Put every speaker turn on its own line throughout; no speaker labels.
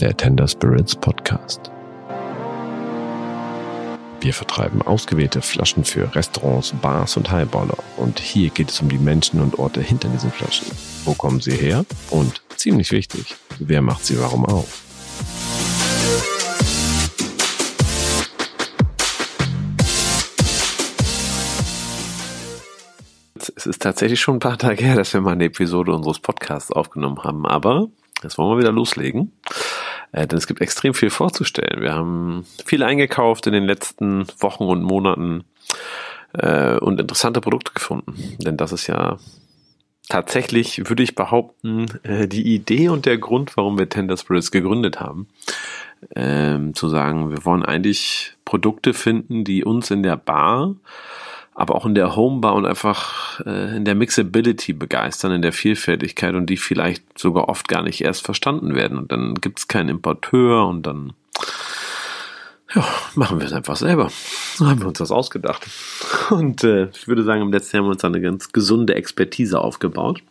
der Tender Spirits Podcast. Wir vertreiben ausgewählte Flaschen für Restaurants, Bars und Highballer. Und hier geht es um die Menschen und Orte hinter diesen Flaschen. Wo kommen sie her? Und ziemlich wichtig, wer macht sie warum auf?
Es ist tatsächlich schon ein paar Tage her, dass wir mal eine Episode unseres Podcasts aufgenommen haben, aber jetzt wollen wir wieder loslegen. Äh, denn es gibt extrem viel vorzustellen. Wir haben viel eingekauft in den letzten Wochen und Monaten äh, und interessante Produkte gefunden. Denn das ist ja tatsächlich, würde ich behaupten, äh, die Idee und der Grund, warum wir Tender Spirits gegründet haben. Ähm, zu sagen, wir wollen eigentlich Produkte finden, die uns in der Bar aber auch in der Homebar und einfach äh, in der Mixability begeistern, in der Vielfältigkeit und die vielleicht sogar oft gar nicht erst verstanden werden. Und dann gibt es keinen Importeur und dann ja, machen wir es einfach selber. So haben wir uns das ausgedacht. Und äh, ich würde sagen, im letzten Jahr haben wir uns eine ganz gesunde Expertise aufgebaut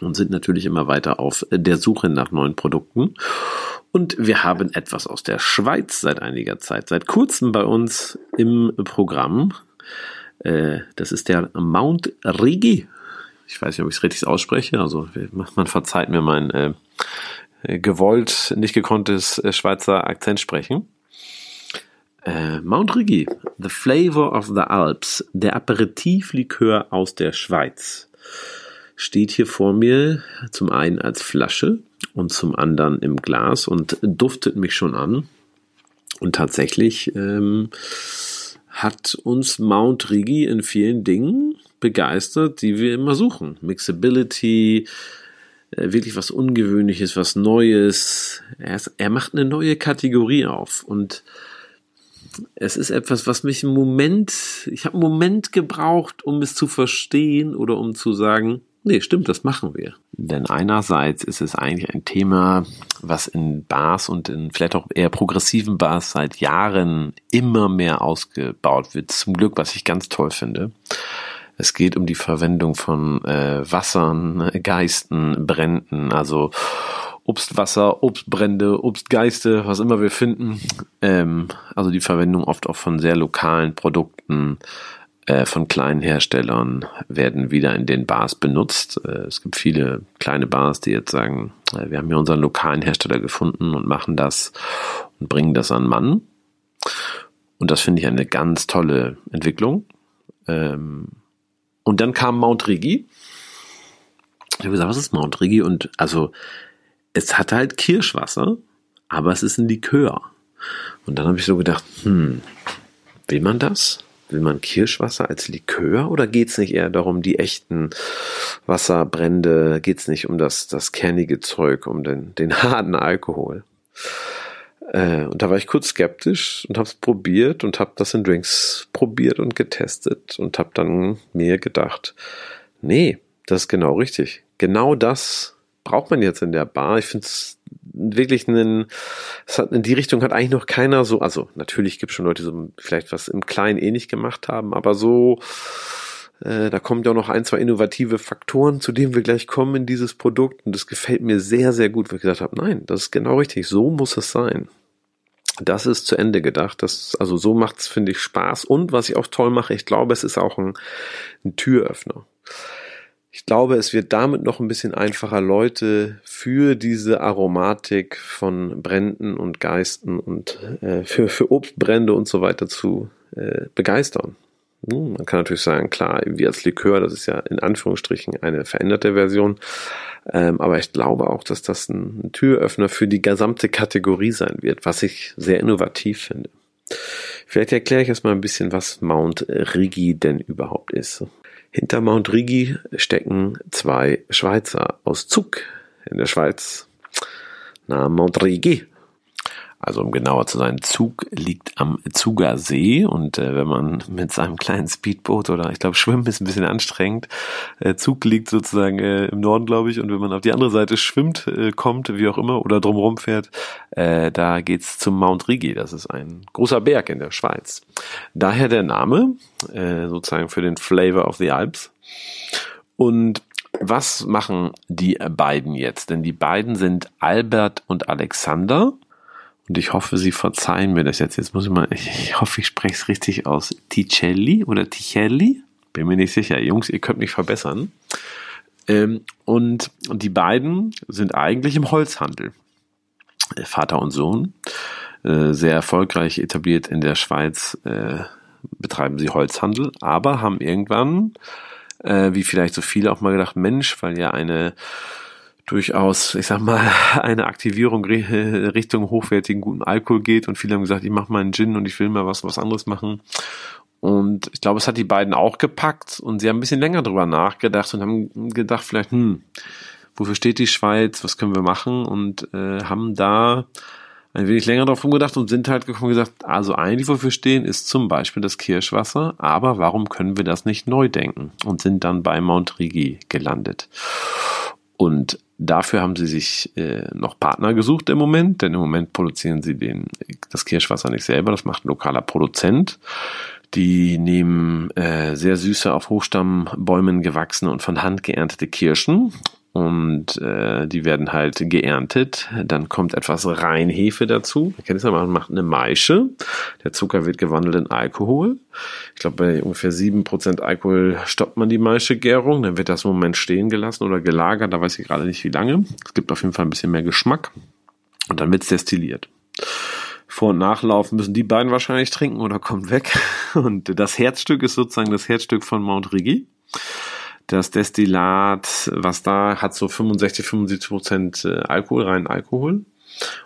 und sind natürlich immer weiter auf der Suche nach neuen Produkten. Und wir haben etwas aus der Schweiz seit einiger Zeit, seit kurzem bei uns im Programm. Äh, das ist der Mount Rigi. Ich weiß nicht, ob ich es richtig ausspreche. Also man verzeiht mir mein äh, gewollt, nicht gekonntes äh, Schweizer Akzent sprechen. Äh, Mount Rigi, The Flavor of the Alps, der Aperitivlikör aus der Schweiz, steht hier vor mir zum einen als Flasche und zum anderen im Glas und duftet mich schon an. Und tatsächlich ähm, hat uns Mount Rigi in vielen Dingen begeistert, die wir immer suchen. Mixability, äh, wirklich was Ungewöhnliches, was Neues. Er, ist, er macht eine neue Kategorie auf und es ist etwas, was mich im Moment, ich habe einen Moment gebraucht, um es zu verstehen oder um zu sagen, Nee, stimmt, das machen wir. Denn einerseits ist es eigentlich ein Thema, was in Bars und in vielleicht auch eher progressiven Bars seit Jahren immer mehr ausgebaut wird. Zum Glück, was ich ganz toll finde. Es geht um die Verwendung von äh, Wassern, Geisten, Bränden, also Obstwasser, Obstbrände, Obstgeiste, was immer wir finden. Ähm, also die Verwendung oft auch von sehr lokalen Produkten, von kleinen Herstellern werden wieder in den Bars benutzt. Äh, es gibt viele kleine Bars, die jetzt sagen, äh, wir haben hier unseren lokalen Hersteller gefunden und machen das und bringen das an Mann. Und das finde ich eine ganz tolle Entwicklung. Ähm, und dann kam Mount Rigi. Ich habe gesagt, was ist Mount Rigi? Und also, es hat halt Kirschwasser, aber es ist ein Likör. Und dann habe ich so gedacht, hm, will man das? Will man Kirschwasser als Likör oder geht es nicht eher darum, die echten Wasserbrände, geht es nicht um das, das kernige Zeug, um den, den harten Alkohol? Äh, und da war ich kurz skeptisch und habe es probiert und habe das in Drinks probiert und getestet und habe dann mir gedacht, nee, das ist genau richtig. Genau das braucht man jetzt in der Bar. Ich finde es wirklich einen, es hat in die Richtung hat eigentlich noch keiner so, also natürlich gibt es schon Leute, die so vielleicht was im Kleinen ähnlich gemacht haben, aber so, äh, da kommen ja auch noch ein, zwei innovative Faktoren, zu denen wir gleich kommen in dieses Produkt und das gefällt mir sehr, sehr gut, weil ich gesagt habe, nein, das ist genau richtig, so muss es sein. Das ist zu Ende gedacht. Das, also so macht's, finde ich, Spaß. Und was ich auch toll mache, ich glaube, es ist auch ein, ein Türöffner. Ich glaube, es wird damit noch ein bisschen einfacher, Leute für diese Aromatik von Bränden und Geisten und äh, für, für Obstbrände und so weiter zu äh, begeistern. Hm, man kann natürlich sagen, klar, wie als Likör, das ist ja in Anführungsstrichen eine veränderte Version. Ähm, aber ich glaube auch, dass das ein, ein Türöffner für die gesamte Kategorie sein wird, was ich sehr innovativ finde. Vielleicht erkläre ich erstmal ein bisschen, was Mount Rigi denn überhaupt ist. Hinter Mount Rigi stecken zwei Schweizer aus Zug in der Schweiz. Na, Mount Rigi also um genauer zu sein, Zug liegt am Zuger See und äh, wenn man mit seinem kleinen Speedboot oder ich glaube Schwimmen ist ein bisschen anstrengend, äh, Zug liegt sozusagen äh, im Norden, glaube ich, und wenn man auf die andere Seite schwimmt, äh, kommt, wie auch immer, oder drumherum fährt, äh, da geht's zum Mount Rigi. Das ist ein großer Berg in der Schweiz. Daher der Name, äh, sozusagen für den Flavor of the Alps. Und was machen die beiden jetzt? Denn die beiden sind Albert und Alexander. Und ich hoffe, Sie verzeihen mir das jetzt. Jetzt muss ich mal, ich hoffe, ich spreche es richtig aus. Ticelli oder Ticelli? Bin mir nicht sicher. Jungs, ihr könnt mich verbessern. Ähm, und die beiden sind eigentlich im Holzhandel. Vater und Sohn. Äh, sehr erfolgreich etabliert in der Schweiz äh, betreiben sie Holzhandel, aber haben irgendwann äh, wie vielleicht so viele auch mal gedacht, Mensch, weil ja eine durchaus, ich sag mal, eine Aktivierung Richtung hochwertigen guten Alkohol geht und viele haben gesagt, ich mache mal einen Gin und ich will mal was, was anderes machen. Und ich glaube, es hat die beiden auch gepackt und sie haben ein bisschen länger drüber nachgedacht und haben gedacht, vielleicht, hm, wofür steht die Schweiz, was können wir machen und äh, haben da ein wenig länger drauf rumgedacht und sind halt gekommen und gesagt, also eigentlich wofür stehen ist zum Beispiel das Kirschwasser, aber warum können wir das nicht neu denken? Und sind dann bei Mount Rigi gelandet. Und dafür haben sie sich äh, noch Partner gesucht im Moment, denn im Moment produzieren sie den, das Kirschwasser nicht selber, das macht ein lokaler Produzent. Die nehmen äh, sehr süße, auf Hochstammbäumen gewachsene und von Hand geerntete Kirschen und äh, die werden halt geerntet. Dann kommt etwas Reinhefe dazu. Man kennt es ja, man macht eine Maische. Der Zucker wird gewandelt in Alkohol. Ich glaube, bei ungefähr sieben Prozent Alkohol stoppt man die Maische-Gärung. Dann wird das im Moment stehen gelassen oder gelagert. Da weiß ich gerade nicht, wie lange. Es gibt auf jeden Fall ein bisschen mehr Geschmack. Und dann wird's destilliert. Vor- und Nachlaufen müssen die beiden wahrscheinlich trinken oder kommt weg. Und das Herzstück ist sozusagen das Herzstück von Mount Rigi das Destillat, was da hat so 65, 75 Prozent äh, Alkohol, rein Alkohol.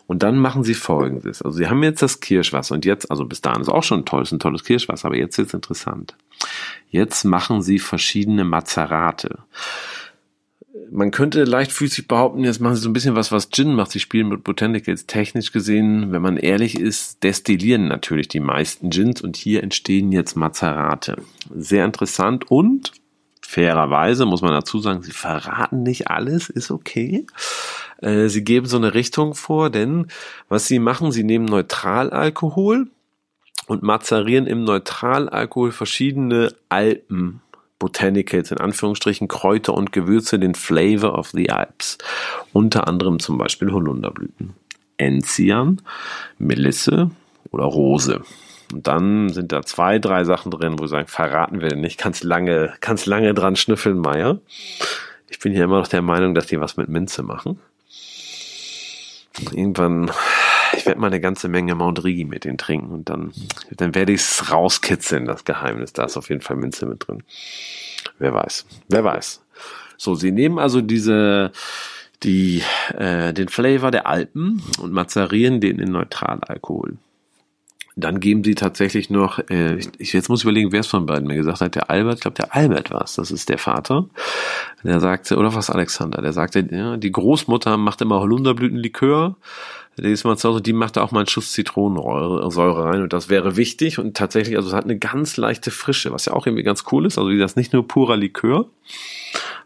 Und dann machen sie folgendes. Also sie haben jetzt das Kirschwasser und jetzt, also bis dahin ist auch schon toll, ist ein tolles Kirschwasser, aber jetzt ist interessant. Jetzt machen sie verschiedene Mazerate. Man könnte leichtfüßig behaupten, jetzt machen sie so ein bisschen was, was Gin macht. Sie spielen mit Botanicals. Technisch gesehen, wenn man ehrlich ist, destillieren natürlich die meisten Gins und hier entstehen jetzt Mazerate. Sehr interessant und fairerweise muss man dazu sagen, sie verraten nicht alles, ist okay. Äh, sie geben so eine Richtung vor, denn was sie machen, sie nehmen Neutralalkohol und mazerieren im Neutralalkohol verschiedene Alpen. Botanicals, in Anführungsstrichen Kräuter und Gewürze, den Flavor of the Alps. Unter anderem zum Beispiel Holunderblüten, Enzian, Melisse oder Rose. Und dann sind da zwei, drei Sachen drin, wo wir sagen, verraten wir nicht. Kannst lange, kannst lange dran schnüffeln, Meier. Ich bin hier immer noch der Meinung, dass die was mit Minze machen. Irgendwann, ich werde mal eine ganze Menge Mount Rigi mit denen trinken und dann, dann werde ich es rauskitzeln, das Geheimnis. Da ist auf jeden Fall Minze mit drin. Wer weiß. Wer weiß. So, sie nehmen also diese, die, äh, den Flavor der Alpen und mazerieren den in Neutralalkohol. Dann geben sie tatsächlich noch, äh, ich, jetzt muss ich überlegen, wer es von beiden mir gesagt hat, der Albert, ich glaube der Albert war es, das ist der Vater. Der sagte, oder was Alexander, der sagte, ja, die Großmutter macht immer Holunderblütenlikör, die ist mal zu Hause, die macht da auch mal einen Schuss Zitronensäure rein und das wäre wichtig. Und tatsächlich, also es hat eine ganz leichte Frische, was ja auch irgendwie ganz cool ist, also das ist nicht nur purer Likör,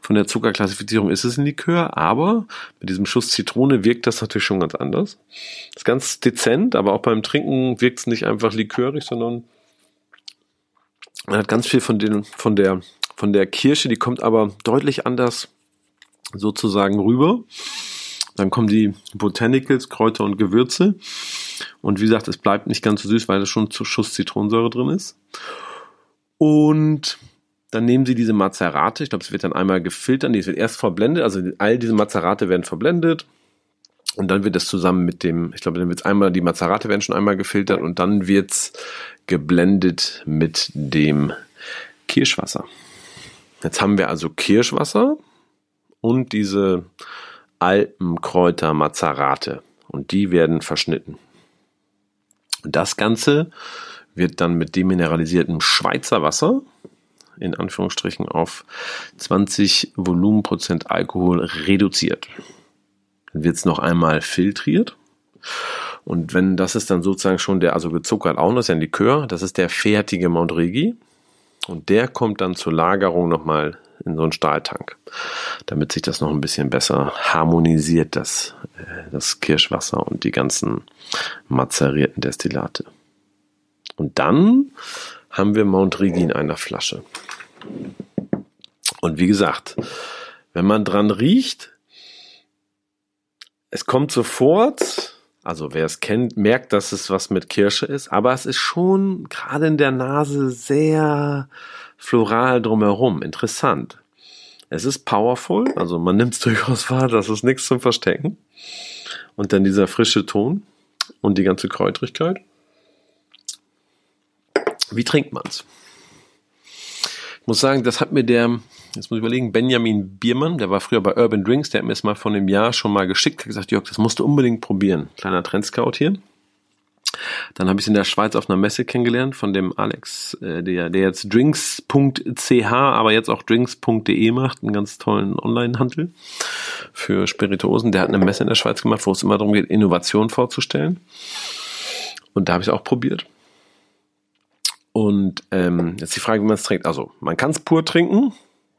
von der Zuckerklassifizierung ist es ein Likör, aber mit diesem Schuss Zitrone wirkt das natürlich schon ganz anders. Ist ganz dezent, aber auch beim Trinken wirkt es nicht einfach likörig, sondern man hat ganz viel von den, von der, von der Kirsche, die kommt aber deutlich anders sozusagen rüber. Dann kommen die Botanicals, Kräuter und Gewürze. Und wie gesagt, es bleibt nicht ganz so süß, weil da schon zu Schuss Zitronensäure drin ist. Und dann nehmen Sie diese Mazerate, ich glaube, es wird dann einmal gefiltert, es wird erst verblendet, also all diese Mazerate werden verblendet. Und dann wird es zusammen mit dem, ich glaube, dann wird es einmal, die Mazerate werden schon einmal gefiltert und dann wird's geblendet mit dem Kirschwasser. Jetzt haben wir also Kirschwasser und diese Alpenkräuter Mazerate und die werden verschnitten. Das Ganze wird dann mit demineralisiertem Schweizer Wasser in Anführungsstrichen auf 20 Volumenprozent Alkohol reduziert. Dann wird es noch einmal filtriert. Und wenn das ist dann sozusagen schon der, also gezuckert auch noch, ist ja ein Likör, das ist der fertige Mount Rigi. Und der kommt dann zur Lagerung nochmal in so einen Stahltank, damit sich das noch ein bisschen besser harmonisiert, das, äh, das Kirschwasser und die ganzen mazerierten Destillate. Und dann haben wir Mount Rigi in einer Flasche. Und wie gesagt, Wenn man dran riecht, es kommt sofort, also wer es kennt, merkt, dass es was mit Kirsche ist, aber es ist schon gerade in der Nase sehr floral drumherum. Interessant. Es ist powerful, also man nimmt es durchaus wahr, das ist nichts zum Verstecken. Und dann dieser frische Ton und die ganze Kräutrigkeit. Wie trinkt man's? Ich muss sagen, das hat mir der, jetzt muss ich überlegen, Benjamin Biermann, der war früher bei Urban Drinks, der hat mir es mal von dem Jahr schon mal geschickt, hat gesagt, Jörg, das musst du unbedingt probieren. Kleiner Trendscout hier. Dann habe ich es in der Schweiz auf einer Messe kennengelernt von dem Alex, äh, der, der jetzt drinks.ch, aber jetzt auch drinks.de macht, einen ganz tollen Online-Handel für Spirituosen. Der hat eine Messe in der Schweiz gemacht, wo es immer darum geht, Innovation vorzustellen. Und da habe ich es auch probiert. Und ähm, jetzt die Frage, wie man es trinkt. Also, man kann es pur trinken,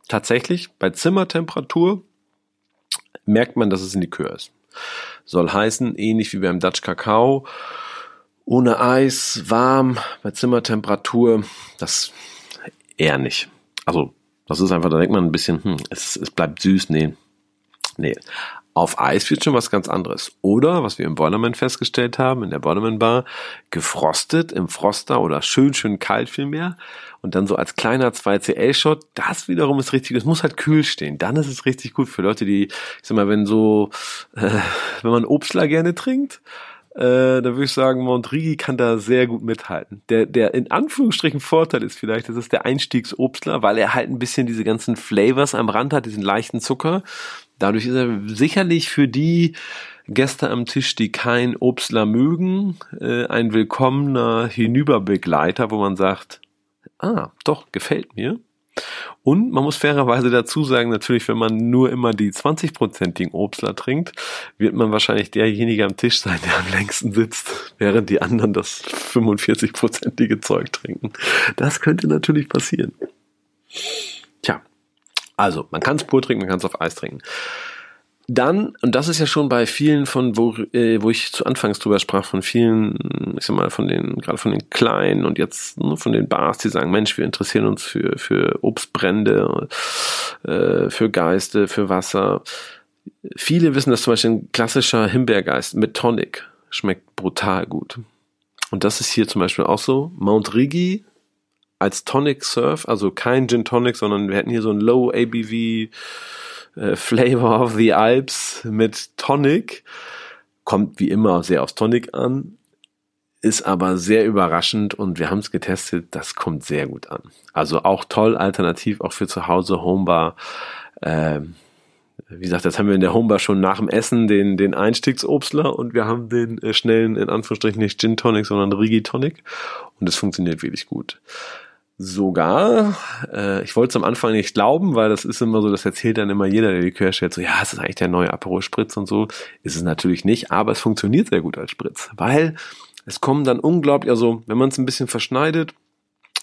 tatsächlich. Bei Zimmertemperatur merkt man, dass es in die Likör ist. Soll heißen, ähnlich wie beim Dutch Kakao, ohne Eis, warm, bei Zimmertemperatur, das eher nicht. Also, das ist einfach, da denkt man ein bisschen, hm, es, es bleibt süß, nee. Nee. Auf Eis wird schon was ganz anderes. Oder, was wir im Boilerman festgestellt haben, in der Boilerman Bar, gefrostet im Froster oder schön, schön kalt vielmehr. Und dann so als kleiner 2CL-Shot, das wiederum ist richtig, es muss halt kühl stehen. Dann ist es richtig gut für Leute, die, ich sag mal, wenn so, äh, wenn man Obstler gerne trinkt, äh, da würde ich sagen, Montrigi kann da sehr gut mithalten. Der, der in Anführungsstrichen Vorteil ist vielleicht, das ist der Einstiegsobstler, weil er halt ein bisschen diese ganzen Flavors am Rand hat, diesen leichten Zucker. Dadurch ist er sicherlich für die Gäste am Tisch, die kein Obstler mögen, äh, ein willkommener Hinüberbegleiter, wo man sagt, ah, doch, gefällt mir. Und man muss fairerweise dazu sagen, natürlich, wenn man nur immer die 20-prozentigen Obstler trinkt, wird man wahrscheinlich derjenige am Tisch sein, der am längsten sitzt, während die anderen das 45-prozentige Zeug trinken. Das könnte natürlich passieren. Tja, also, man kann es pur trinken, man kann es auf Eis trinken. Dann, und das ist ja schon bei vielen von, wo, äh, wo ich zu Anfangs drüber sprach, von vielen, ich sag mal, von den, gerade von den Kleinen und jetzt nur von den Bars, die sagen, Mensch, wir interessieren uns für, für Obstbrände, äh, für Geiste, für Wasser. Viele wissen, dass zum Beispiel ein klassischer Himbeergeist mit Tonic schmeckt brutal gut. Und das ist hier zum Beispiel auch so. Mount Rigi als Tonic Surf, also kein Gin Tonic, sondern wir hätten hier so ein Low ABV äh, Flavor of the Alps mit Tonic. Kommt wie immer sehr aufs Tonic an, ist aber sehr überraschend und wir haben es getestet, das kommt sehr gut an. Also auch toll, alternativ auch für zu Hause Homebar. Ähm, wie gesagt, jetzt haben wir in der Homebar schon nach dem Essen den, den Einstiegsobstler und wir haben den äh, schnellen, in Anführungsstrichen nicht Gin Tonic, sondern Rigi Tonic und es funktioniert wirklich gut sogar, äh, ich wollte es am Anfang nicht glauben, weil das ist immer so, das erzählt dann immer jeder, der die Likör stellt, so, ja, es ist eigentlich der neue Aperol Spritz und so. Ist es natürlich nicht, aber es funktioniert sehr gut als Spritz, weil es kommen dann unglaublich, also wenn man es ein bisschen verschneidet,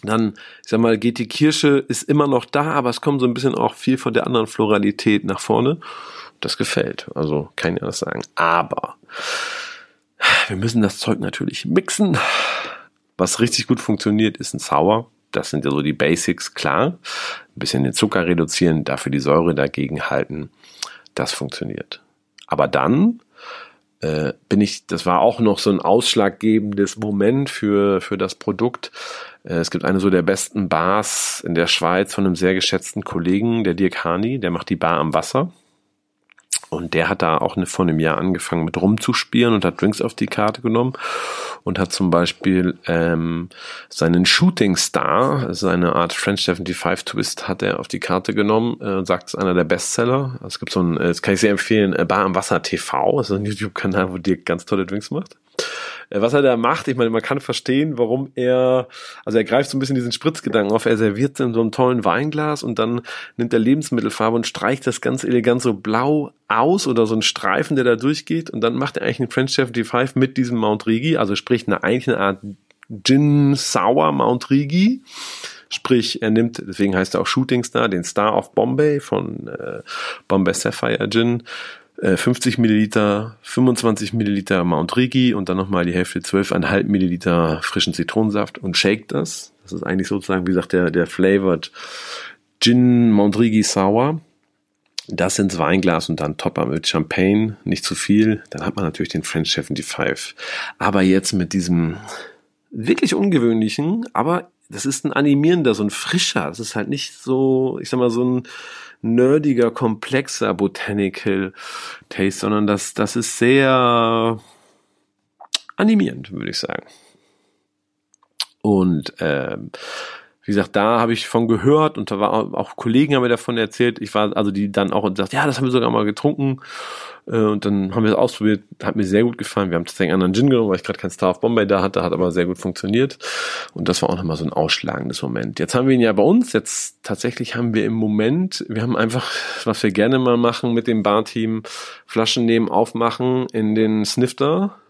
dann, ich sag mal, geht die Kirsche, ist immer noch da, aber es kommt so ein bisschen auch viel von der anderen Floralität nach vorne. Das gefällt, also kann ich das sagen. Aber wir müssen das Zeug natürlich mixen. Was richtig gut funktioniert, ist ein Sour das sind ja so die Basics, klar. Ein bisschen den Zucker reduzieren, dafür die Säure dagegen halten. Das funktioniert. Aber dann äh, bin ich, das war auch noch so ein ausschlaggebendes Moment für, für das Produkt. Äh, es gibt eine so der besten Bars in der Schweiz von einem sehr geschätzten Kollegen, der Dirk Hani, der macht die Bar am Wasser. Und der hat da auch vor einem Jahr angefangen mit rumzuspielen und hat Drinks auf die Karte genommen und hat zum Beispiel ähm, seinen Shooting Star, seine Art French 75 Twist, hat er auf die Karte genommen äh, und sagt, es ist einer der Bestseller. Es gibt so ein, äh, das kann ich sehr empfehlen, äh, Bar am Wasser TV, das ist ein YouTube-Kanal, wo Dirk ganz tolle Drinks macht. Äh, was er da macht, ich meine, man kann verstehen, warum er, also er greift so ein bisschen diesen Spritzgedanken auf, er serviert in so einem tollen Weinglas und dann nimmt er Lebensmittelfarbe und streicht das ganz elegant so blau aus oder so ein Streifen, der da durchgeht. Und dann macht er eigentlich einen French Chef D5 mit diesem Mount Rigi, also sprich eine, eigentlich Art Gin Sour Mount Rigi. Sprich, er nimmt, deswegen heißt er auch Shooting Star, den Star of Bombay von äh, Bombay Sapphire Gin, 50 äh, Milliliter, 25 Milliliter Mount Rigi und dann nochmal die Hälfte 12,5 Milliliter frischen Zitronensaft und shake das. Das ist eigentlich sozusagen, wie gesagt, der, der flavored Gin Mount Rigi Sour. Das ins Weinglas und dann Topper mit Champagne, nicht zu viel. Dann hat man natürlich den French 75. Aber jetzt mit diesem wirklich ungewöhnlichen, aber das ist ein animierender, so ein frischer. Das ist halt nicht so, ich sag mal, so ein nerdiger, komplexer Botanical Taste, sondern das, das ist sehr animierend, würde ich sagen. Und ähm, wie gesagt, da habe ich von gehört und da war auch Kollegen haben mir davon erzählt. Ich war also die dann auch und gesagt, ja, das haben wir sogar mal getrunken äh, und dann haben wir es ausprobiert, hat mir sehr gut gefallen. Wir haben tatsächlich einen anderen Gin genommen, weil ich gerade keinen Star of Bombay da hatte, hat aber sehr gut funktioniert und das war auch nochmal so ein ausschlagendes Moment. Jetzt haben wir ihn ja bei uns. Jetzt tatsächlich haben wir im Moment, wir haben einfach, was wir gerne mal machen mit dem Barteam, Flaschen nehmen, aufmachen in den Snifter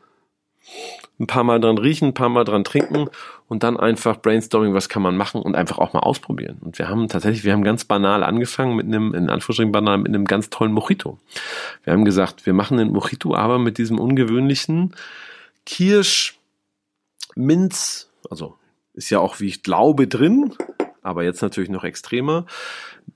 ein paar Mal dran riechen, ein paar Mal dran trinken und dann einfach brainstorming, was kann man machen und einfach auch mal ausprobieren. Und wir haben tatsächlich, wir haben ganz banal angefangen mit einem, in Anführungsstrichen banal, mit einem ganz tollen Mojito. Wir haben gesagt, wir machen den Mojito aber mit diesem ungewöhnlichen Kirsch, Minz, also ist ja auch, wie ich glaube, drin, aber jetzt natürlich noch extremer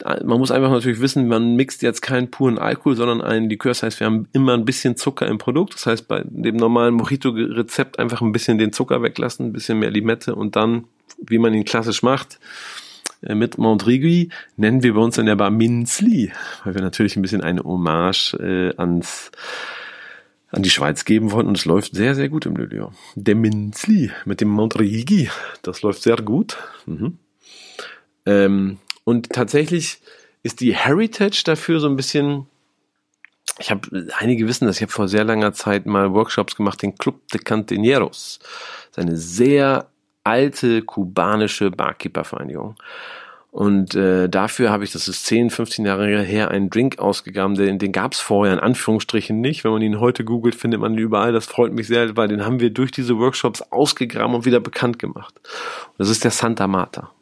man muss einfach natürlich wissen, man mixt jetzt keinen puren Alkohol, sondern einen Likör. Das heißt, wir haben immer ein bisschen Zucker im Produkt. Das heißt, bei dem normalen Mojito-Rezept einfach ein bisschen den Zucker weglassen, ein bisschen mehr Limette und dann, wie man ihn klassisch macht, äh, mit Montrigui nennen wir bei uns in der Bar Minzli, weil wir natürlich ein bisschen eine Hommage äh, ans an die Schweiz geben wollten und es läuft sehr, sehr gut im Lülio. Der Minzli mit dem Montrigui, das läuft sehr gut. Mhm. Ähm, und tatsächlich ist die Heritage dafür so ein bisschen, ich habe, einige wissen das, ich habe vor sehr langer Zeit mal Workshops gemacht, den Club de Cantineros. Das ist eine sehr alte kubanische Barkeeper-Vereinigung. Und äh, dafür habe ich, das ist 10, 15 Jahre her, einen Drink ausgegraben, den, den gab es vorher in Anführungsstrichen nicht. Wenn man ihn heute googelt, findet man ihn überall. Das freut mich sehr, weil den haben wir durch diese Workshops ausgegraben und wieder bekannt gemacht. Und das ist der Santa Marta.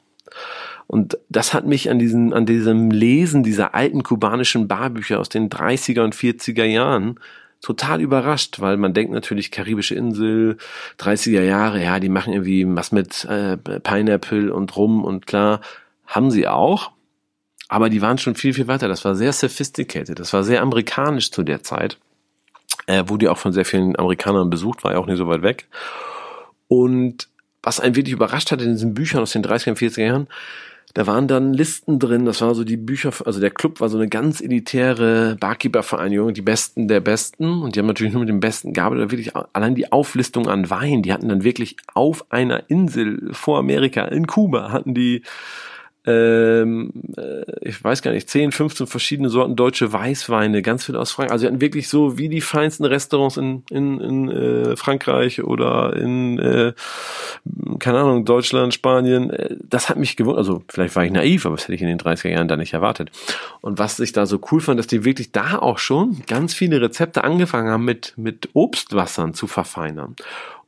Und das hat mich an diesen, an diesem Lesen dieser alten kubanischen Barbücher aus den 30er und 40er Jahren total überrascht, weil man denkt natürlich karibische Insel, 30er Jahre, ja, die machen irgendwie was mit äh, Pineapple und Rum und klar, haben sie auch, aber die waren schon viel, viel weiter. Das war sehr sophisticated, das war sehr amerikanisch zu der Zeit. Äh, wurde ja auch von sehr vielen Amerikanern besucht, war ja auch nicht so weit weg. Und was einen wirklich überrascht hat in diesen Büchern aus den 30er und 40er Jahren, da waren dann Listen drin, das war so die Bücher, also der Club war so eine ganz elitäre Barkeeper-Vereinigung, die Besten der Besten. Und die haben natürlich nur mit dem Besten gearbeitet, wirklich allein die Auflistung an Wein, die hatten dann wirklich auf einer Insel vor Amerika, in Kuba, hatten die ähm, äh, ich weiß gar nicht, 10, 15 verschiedene Sorten deutsche Weißweine, ganz viel aus Frankreich. Also wir hatten wirklich so wie die feinsten Restaurants in, in, in äh, Frankreich oder in, äh, keine Ahnung, Deutschland, Spanien. Äh, das hat mich gewundert, also vielleicht war ich naiv, aber das hätte ich in den 30er Jahren da nicht erwartet. Und was ich da so cool fand, dass die wirklich da auch schon ganz viele Rezepte angefangen haben mit, mit Obstwassern zu verfeinern.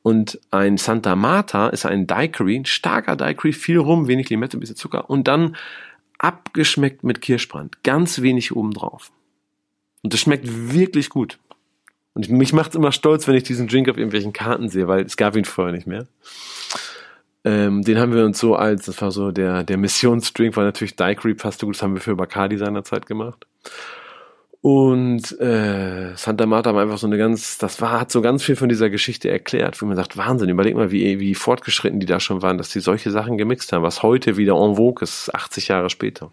Und ein Santa Marta ist ein Daiquiri, ein starker Daiquiri, viel Rum, wenig Limette, ein bisschen Zucker und dann abgeschmeckt mit Kirschbrand. Ganz wenig obendrauf. Und das schmeckt wirklich gut. Und mich macht's immer stolz, wenn ich diesen Drink auf irgendwelchen Karten sehe, weil es gab ihn vorher nicht mehr. Ähm, den haben wir uns so als, das war so der, der Missionsdrink, weil natürlich Daiquiri passte gut, das haben wir für Bacardi seinerzeit gemacht. Und äh, Santa Marta war einfach so eine ganz, das war, hat so ganz viel von dieser Geschichte erklärt, wo man sagt, Wahnsinn, überleg mal, wie, wie fortgeschritten die da schon waren, dass die solche Sachen gemixt haben, was heute wieder en vogue ist, 80 Jahre später.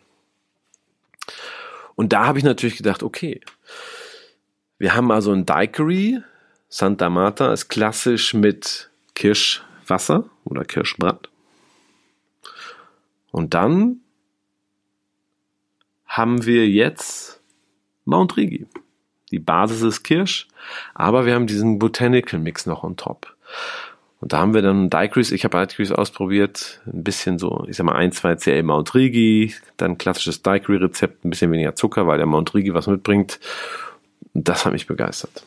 Und da habe ich natürlich gedacht, okay, wir haben also ein Daiquiri, Santa Marta ist klassisch mit Kirschwasser oder Kirschbrand. Und dann haben wir jetzt Mount Rigi. Die Basis ist Kirsch, aber wir haben diesen Botanical Mix noch on top. Und da haben wir dann Daiquiris, ich habe Daiquiris ausprobiert, ein bisschen so, ich sag mal, ein, zwei CL Mount Rigi, dann klassisches Daiquiri-Rezept, ein bisschen weniger Zucker, weil der Mount Rigi was mitbringt. Und das hat mich begeistert.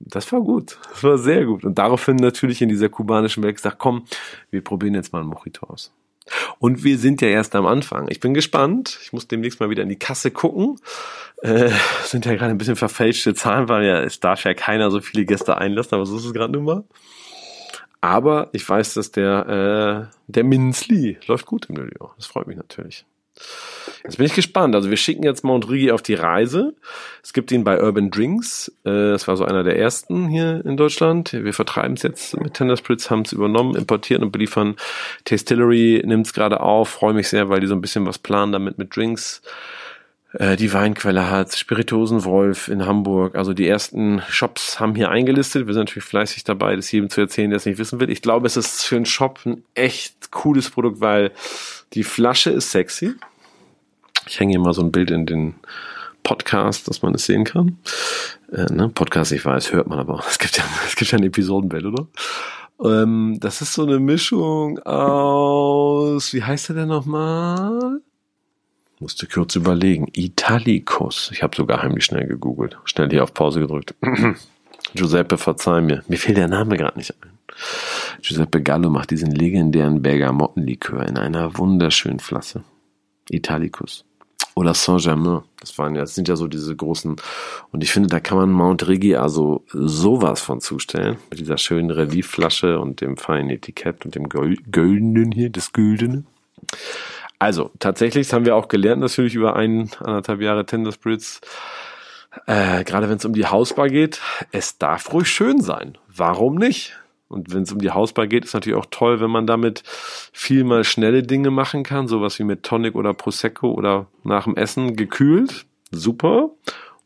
Das war gut. Das war sehr gut. Und daraufhin natürlich in dieser kubanischen Welt gesagt, komm, wir probieren jetzt mal ein Mojito aus. Und wir sind ja erst am Anfang. Ich bin gespannt. Ich muss demnächst mal wieder in die Kasse gucken. Äh, sind ja gerade ein bisschen verfälschte Zahlen, weil ja es darf ja keiner so viele Gäste einlassen, aber so ist es gerade nun mal. Aber ich weiß, dass der äh, der Minzli läuft gut im Lilio. Das freut mich natürlich. Jetzt bin ich gespannt. Also wir schicken jetzt Mount Rigi auf die Reise. Es gibt ihn bei Urban Drinks. Äh, das war so einer der ersten hier in Deutschland. Wir vertreiben es jetzt mit Tender Spritz, haben es übernommen, importieren und beliefern. Tastillery nimmt es gerade auf. Freue mich sehr, weil die so ein bisschen was planen damit mit Drinks äh, die Weinquelle hat, Spirituosenwolf in Hamburg. Also die ersten Shops haben hier eingelistet. Wir sind natürlich fleißig dabei, das jedem zu erzählen, der es nicht wissen will. Ich glaube, es ist für einen Shop ein echt cooles Produkt, weil die Flasche ist sexy. Ich hänge hier mal so ein Bild in den Podcast, dass man es sehen kann. Äh, ne? Podcast, ich weiß, hört man aber. Es gibt ja, es gibt ja ein Episodenbild, oder? Ähm, das ist so eine Mischung aus, wie heißt der denn nochmal? Musste kurz überlegen. Italicus. Ich habe sogar heimlich schnell gegoogelt. Schnell hier auf Pause gedrückt. Giuseppe, verzeih mir. Mir fehlt der Name gerade nicht ein. Giuseppe Gallo macht diesen legendären Bergamottenlikör in einer wunderschönen Flasche. Italicus oder Saint-Germain. Das waren ja, das sind ja so diese großen. Und ich finde, da kann man Mount Rigi also sowas von zustellen. Mit dieser schönen Reliefflasche und dem feinen Etikett und dem Güldenen hier, das Güldene. Also, tatsächlich, haben wir auch gelernt, natürlich über ein, anderthalb Jahre Tender Spirits. Äh, gerade wenn es um die Hausbar geht, es darf ruhig schön sein. Warum nicht? Und wenn es um die Hausbar geht, ist natürlich auch toll, wenn man damit viel mal schnelle Dinge machen kann, sowas wie mit Tonic oder Prosecco oder nach dem Essen gekühlt. Super.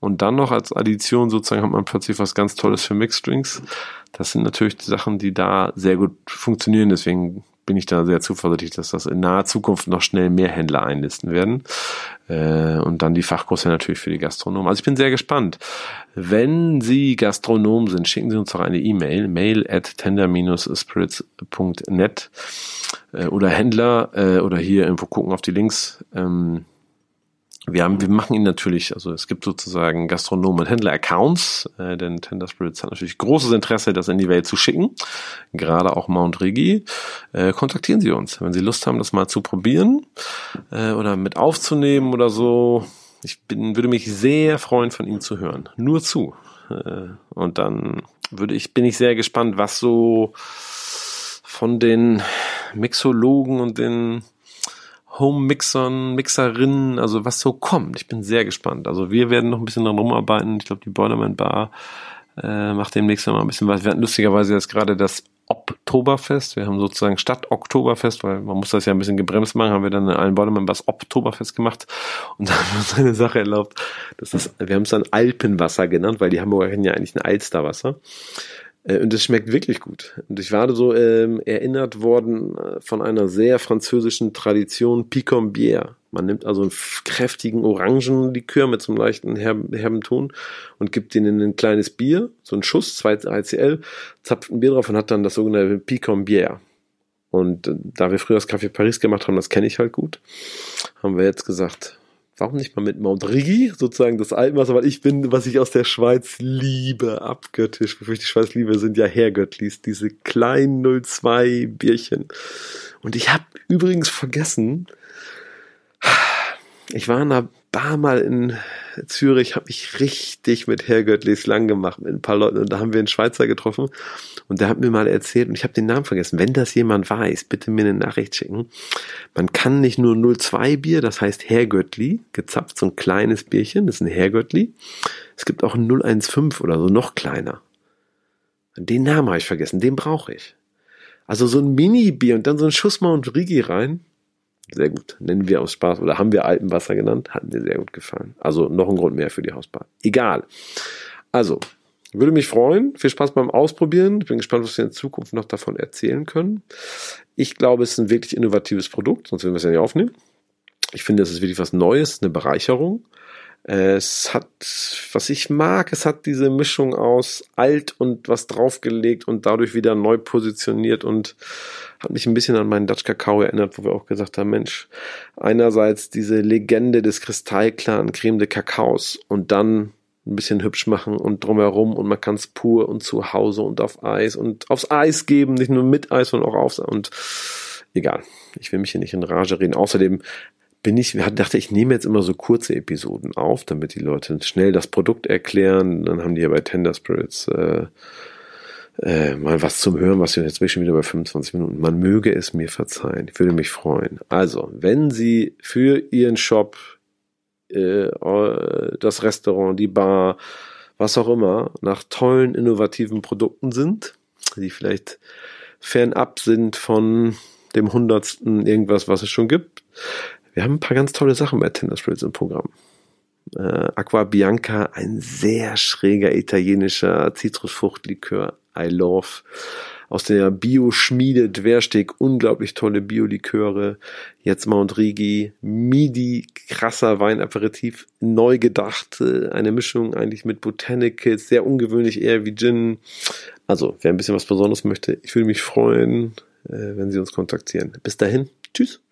Und dann noch als Addition sozusagen hat man plötzlich was ganz Tolles für Mixed Drinks. Das sind natürlich Sachen, die da sehr gut funktionieren. Deswegen bin ich da sehr zuversichtlich, dass das in naher Zukunft noch schnell mehr Händler einlisten werden. Äh, und dann die Fachkurse natürlich für die Gastronomen. Also ich bin sehr gespannt. Wenn Sie Gastronom sind, schicken Sie uns doch eine E-Mail, mail at tender-spirits.net äh, oder Händler äh, oder hier irgendwo gucken auf die Links. Ähm, wir, haben, wir machen ihn natürlich, also es gibt sozusagen Gastronomen und Händler-Accounts, äh, denn Tender Spirits hat natürlich großes Interesse, das in die Welt zu schicken, gerade auch Mount Rigi. Äh, kontaktieren Sie uns, wenn Sie Lust haben, das mal zu probieren äh, oder mit aufzunehmen oder so. Ich bin, würde mich sehr freuen, von Ihnen zu hören. Nur zu. Äh, und dann würde ich, bin ich sehr gespannt, was so von den Mixologen und den Home-Mixern, Mixerinnen, also was so kommt. Ich bin sehr gespannt. Also wir werden noch ein bisschen dran rumarbeiten. Ich glaube, die Boilerman Bar äh, macht demnächst noch mal ein bisschen was. Wir hatten lustigerweise jetzt gerade das Oktoberfest. Wir haben sozusagen statt Oktoberfest, weil man muss das ja ein bisschen gebremst machen, haben wir dann in allen Boilerman Bars Oktoberfest gemacht und da haben wir uns eine Sache erlaubt. Das ist, wir haben es dann Alpenwasser genannt, weil die Hamburger kennen ja eigentlich ein Alsterwasser. Äh, und es schmeckt wirklich gut. Und ich war so ähm, erinnert worden äh, von einer sehr französischen Tradition, Picombière. Man nimmt also einen kräftigen Orangenlikör mit so einem leichten herben, herben Ton und gibt den in ein kleines Bier, so einen Schuss, 2 ICL, zapft ein Bier drauf und hat dann das sogenannte Picombière. Und äh, da wir früher das Café Paris gemacht haben, das kenne ich halt gut, haben wir jetzt gesagt, warum nicht mal mit Mount Rigi, sozusagen das Alpenwasser, weil ich bin, was ich aus der Schweiz liebe, abgöttisch, bevor ich die Schweiz liebe, sind ja Herrgöttlis, diese kleinen 02 Bierchen. Und ich habe übrigens vergessen, ich war in einer Bar mal in Zürich, habe ich richtig mit Herrgöttlis lang gemacht mit ein paar Leuten und da haben wir einen Schweizer getroffen und der hat mir mal erzählt und ich habe den Namen vergessen. Wenn das jemand weiß, bitte mir eine Nachricht schicken. Man kann nicht nur 02 Bier, das heißt Herrgöttli, gezapft, so ein kleines Bierchen, das ist ein Herrgöttli. Es gibt auch ein 015 oder so, noch kleiner. Den Namen habe ich vergessen, den brauche ich. Also so ein Mini-Bier und dann so ein Schuss Mount Rigi rein. Sehr gut. Nennen wir aus Spaß oder haben wir Alpenwasser genannt. Hat mir sehr gut gefallen. Also noch ein Grund mehr für die Hausbar. Egal. Also, würde mich freuen. Viel Spaß beim Ausprobieren. Ich bin gespannt, was wir in Zukunft noch davon erzählen können. Ich glaube, es ist ein wirklich innovatives Produkt, sonst würden wir es ja nicht aufnehmen. Ich finde, es ist wirklich was Neues, eine Bereicherung. Es hat, was ich mag, es hat diese Mischung aus alt und was draufgelegt und dadurch wieder neu positioniert und hat mich ein bisschen an meinen Dutch Kakao erinnert, wo wir auch gesagt haben, Mensch, einerseits diese Legende des kristallklaren Creme de Kakaos und dann ein bisschen hübsch machen und drumherum und man kann es pur und zu Hause und auf Eis und aufs Eis geben, nicht nur mit Eis, sondern auch aufs und egal. Ich will mich hier nicht in Rage reden. Außerdem bin ich, dachte ich, nehme jetzt immer so kurze Episoden auf, damit die Leute schnell das Produkt erklären. Dann haben die ja bei Tender Spirits äh, äh, mal was zum Hören, was wir jetzt schon wieder bei 25 Minuten. Man möge es mir verzeihen. Ich würde mich freuen. Also, wenn Sie für Ihren Shop, äh, das Restaurant, die Bar, was auch immer, nach tollen, innovativen Produkten sind, die vielleicht fernab sind von dem hundertsten irgendwas, was es schon gibt. Wir haben ein paar ganz tolle Sachen bei Tender Spirits im Programm. Äh, Aqua Bianca, ein sehr schräger italienischer Zitrusfruchtlikör. I love. Aus der Bio-Schmiede Dwersteg, unglaublich tolle Bio-Liköre. Jetzt Mount Rigi, Midi, krasser Weinaperitif, neu gedacht. Eine Mischung eigentlich mit Botanicals, sehr ungewöhnlich, eher wie Gin. Also, wer ein bisschen was Besonderes möchte, ich würde mich freuen, äh, wenn Sie uns kontaktieren. Bis dahin, tschüss.